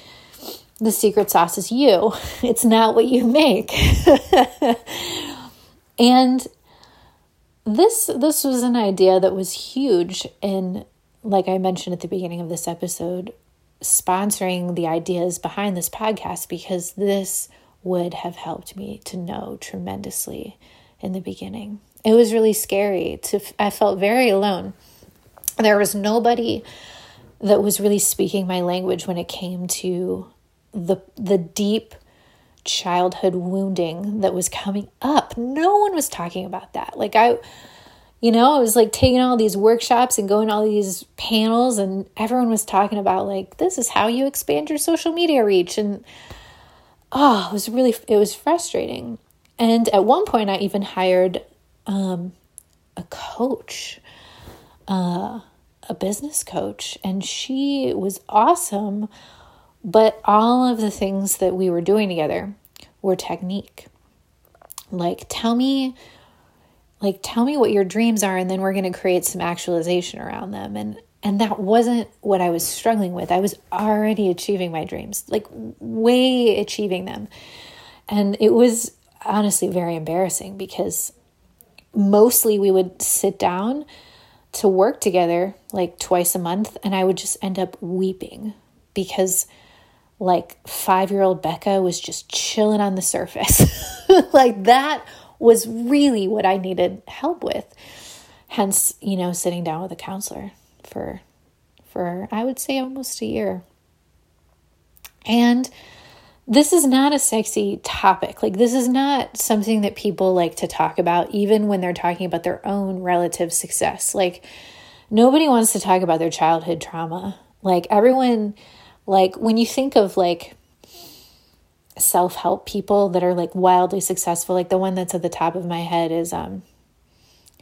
The secret sauce is you. <laughs> It's not what you make. <laughs> and this this was an idea that was huge in like I mentioned at the beginning of this episode sponsoring the ideas behind this podcast because this would have helped me to know tremendously in the beginning. it was really scary to I felt very alone. There was nobody that was really speaking my language when it came to the the deep childhood wounding that was coming up. No one was talking about that. Like I you know, I was like taking all these workshops and going all these panels and everyone was talking about like this is how you expand your social media reach and oh, it was really it was frustrating. And at one point I even hired um a coach. Uh a business coach and she was awesome but all of the things that we were doing together were technique. Like, tell me, like, tell me what your dreams are, and then we're going to create some actualization around them. And and that wasn't what I was struggling with. I was already achieving my dreams, like way achieving them. And it was honestly very embarrassing because mostly we would sit down to work together like twice a month, and I would just end up weeping because like five year old Becca was just chilling on the surface. <laughs> like that was really what I needed help with. Hence, you know, sitting down with a counselor for for I would say almost a year. And this is not a sexy topic. Like this is not something that people like to talk about even when they're talking about their own relative success. Like nobody wants to talk about their childhood trauma. Like everyone like when you think of like self help people that are like wildly successful, like the one that's at the top of my head is um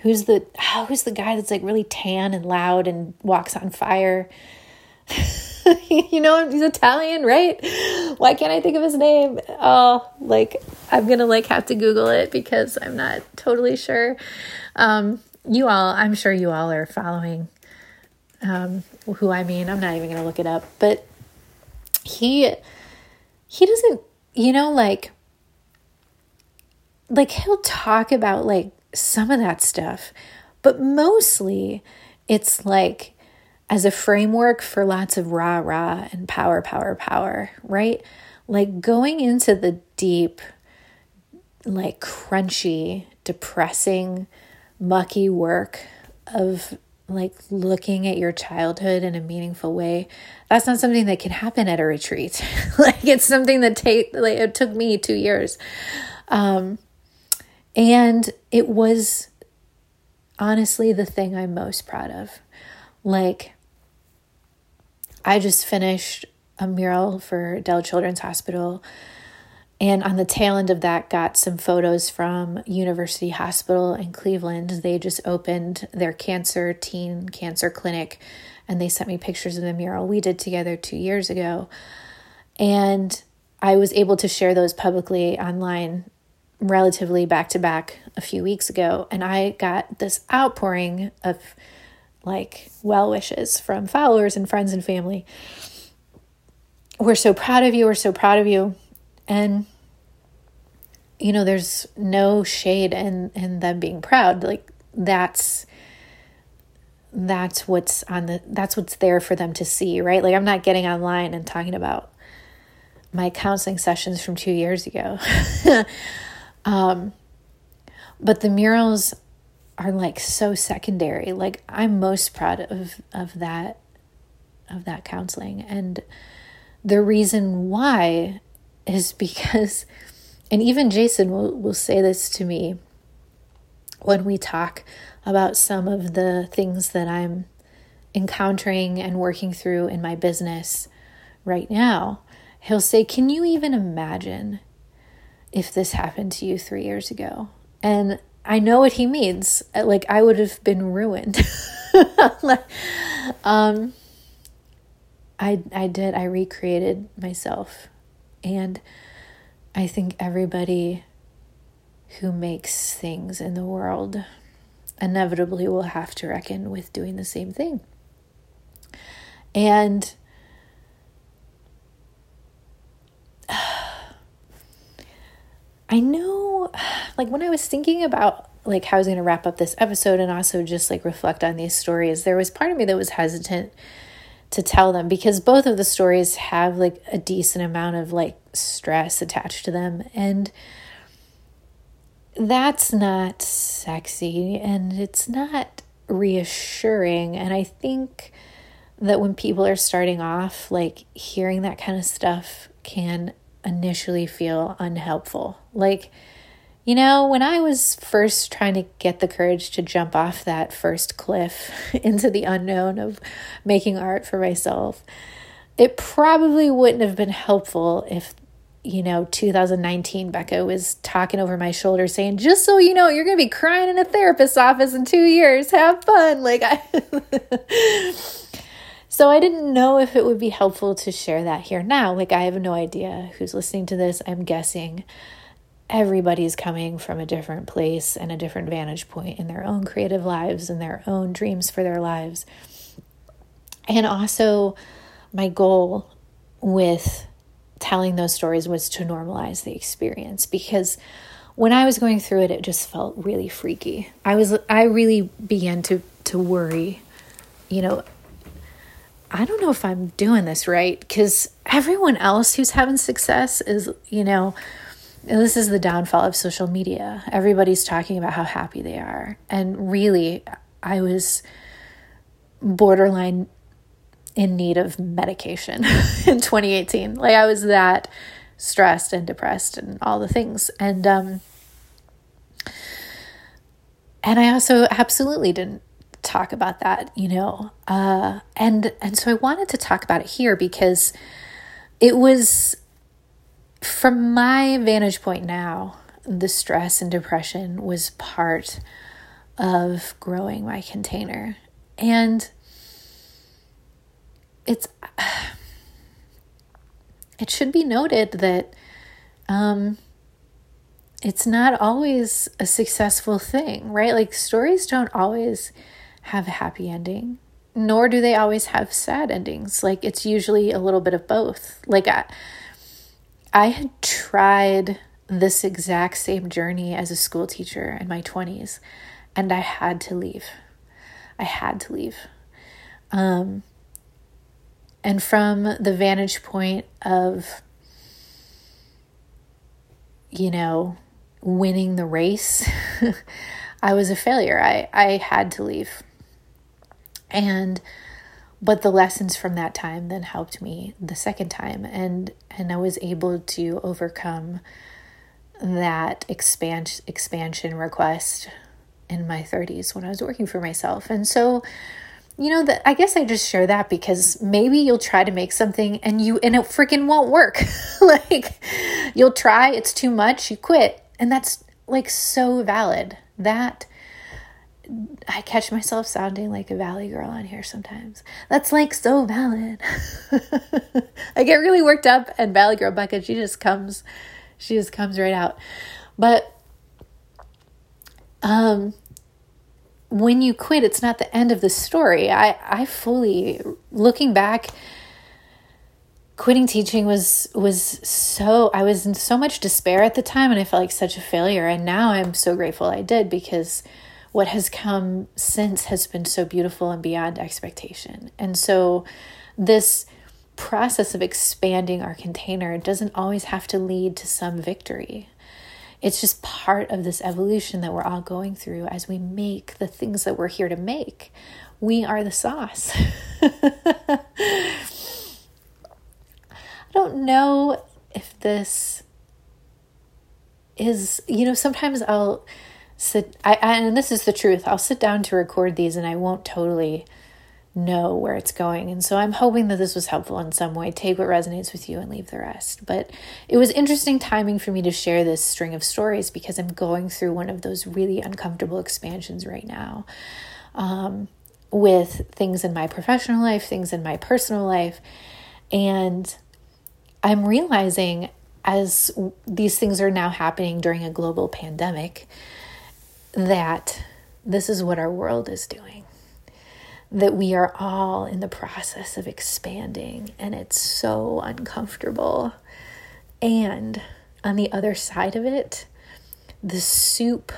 who's the oh, <sighs> who's the guy that's like really tan and loud and walks on fire. <laughs> <laughs> you know he's Italian, right? Why can't I think of his name? Oh, like I'm gonna like have to Google it because I'm not totally sure. Um, you all, I'm sure you all are following um, who I mean. I'm not even gonna look it up, but he he doesn't you know like like he'll talk about like some of that stuff but mostly it's like as a framework for lots of rah rah and power power power right? Like going into the deep like crunchy depressing mucky work of like looking at your childhood in a meaningful way that's not something that can happen at a retreat. <laughs> Like it's something that take like it took me 2 years. Um and it was honestly the thing I'm most proud of like I just finished a mural for Dell Children's Hospital and on the tail end of that, got some photos from University Hospital in Cleveland. They just opened their cancer teen cancer clinic, and they sent me pictures of the mural we did together two years ago. And I was able to share those publicly online relatively back to back a few weeks ago. And I got this outpouring of like well wishes from followers and friends and family. We're so proud of you. We're so proud of you. And you know, there's no shade in in them being proud. Like that's that's what's on the that's what's there for them to see, right? Like I'm not getting online and talking about my counseling sessions from 2 years ago. <laughs> um but the murals are like so secondary. Like I'm most proud of of that of that counseling and the reason why is <laughs> because and even Jason will, will say this to me when we talk about some of the things that I'm encountering and working through in my business right now. He'll say, Can you even imagine if this happened to you three years ago? And I know what he means. Like, I would have been ruined. <laughs> um, I, I did. I recreated myself. And I think everybody who makes things in the world inevitably will have to reckon with doing the same thing. And I know, <sighs> like, when I was thinking about like how I was going to wrap up this episode and also just like reflect on these stories, there was part of me that was hesitant to tell them because both of the stories have like a decent amount of like stress attached to them and that's not sexy and it's not reassuring. And I think that when people are starting off, like hearing that kind of stuff can initially feel unhelpful. Like, you know, when I was first trying to get the courage to jump off that first cliff <laughs> into the unknown of making art for myself, it probably wouldn't have been helpful if you know, 2019, Becca was talking over my shoulder saying, just so you know, you're going to be crying in a therapist's office in two years. Have fun. Like, I. <laughs> so I didn't know if it would be helpful to share that here now. Like, I have no idea who's listening to this. I'm guessing everybody's coming from a different place and a different vantage point in their own creative lives and their own dreams for their lives. And also, my goal with telling those stories was to normalize the experience because when I was going through it, it just felt really freaky. I was, I really began to to worry. You know, I don't know if I'm doing this right because everyone else who's having success is, you know, this is the downfall of social media. Everybody's talking about how happy they are, and really, I was borderline in need of medication <laughs> in 2018. Like I was that stressed and depressed and all the things. And um and I also absolutely didn't talk about that, you know. Uh and and so I wanted to talk about it here because it was from my vantage point now, the stress and depression was part of growing my container. And it's <sighs> it should be noted that um, it's not always a successful thing, right? Like stories don't always have a happy ending, nor do they always have sad endings. Like it's usually a little bit of both. Like I, I had tried this exact same journey as a school teacher in my 20s, and I had to leave. I had to leave. Um, and from the vantage point of, you know, winning the race, <laughs> I was a failure. I, I had to leave. And but the lessons from that time then helped me the second time. And and I was able to overcome that expand expansion request in my 30s when I was working for myself. And so you know that i guess i just share that because maybe you'll try to make something and you and it freaking won't work. <laughs> Like you'll try it's too much you quit. And that's like so valid. That i catch myself sounding like a valley girl on here sometimes. That's like so valid. <laughs> I get really worked up and valley girl bucket she just comes she just comes right out. But um when you quit, it's not the end of the story. I, I fully, looking back, quitting teaching was was so I was in so much despair at the time and I felt like such a failure. And now I'm so grateful I did because what has come since has been so beautiful and beyond expectation. And so this process of expanding our container doesn't always have to lead to some victory. It's just part of this evolution that we're all going through as we make the things that we're here to make. We are the sauce. <laughs> I don't know if this is, you know, sometimes I'll sit, I, I, and this is the truth, I'll sit down to record these and I won't totally know where it's going. And so I'm hoping that this was helpful in some way. Take what resonates with you and leave the rest. But it was interesting timing for me to share this string of stories because I'm going through one of those really uncomfortable expansions right now um, with things in my professional life, things in my personal life. And I'm realizing as these things are now happening during a global pandemic that this is what our world is doing that we are all in the process of expanding and it's so uncomfortable. And on the other side of it, the soup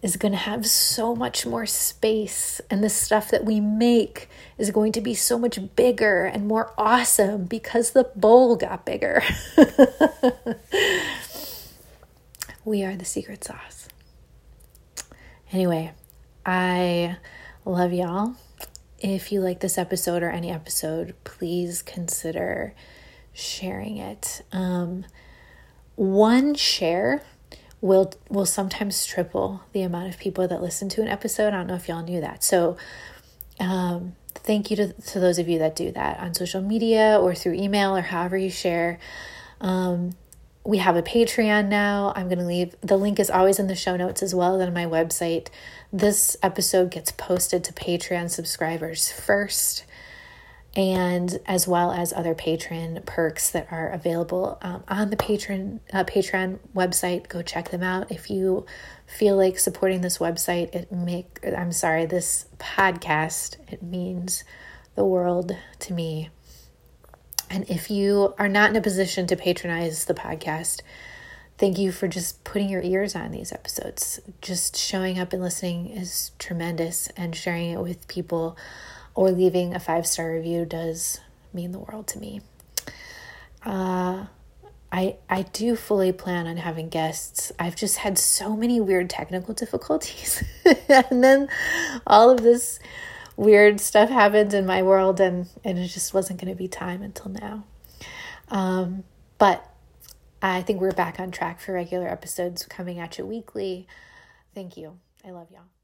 is going to have so much more space, and the stuff that we make is going to be so much bigger and more awesome because the bowl got bigger. <laughs> We are the secret sauce. Anyway, I love y'all. If you like this episode or any episode, please consider sharing it. Um, one share will will sometimes triple the amount of people that listen to an episode. I don't know if y'all knew that. So, um, thank you to, to those of you that do that on social media or through email or however you share. Um, we have a Patreon now. I'm going to leave the link is always in the show notes as well as on my website. This episode gets posted to Patreon subscribers first, and as well as other patron perks that are available um, on the patron uh, Patreon website. Go check them out if you feel like supporting this website. It make I'm sorry this podcast. It means the world to me. And if you are not in a position to patronize the podcast, thank you for just putting your ears on these episodes. Just showing up and listening is tremendous, and sharing it with people or leaving a five star review does mean the world to me. Uh, I I do fully plan on having guests. I've just had so many weird technical difficulties, <laughs> and then all of this weird stuff happened in my world and, and it just wasn't going to be time until now. Um, but I think we're back on track for regular episodes coming at you weekly. Thank you. I love y'all.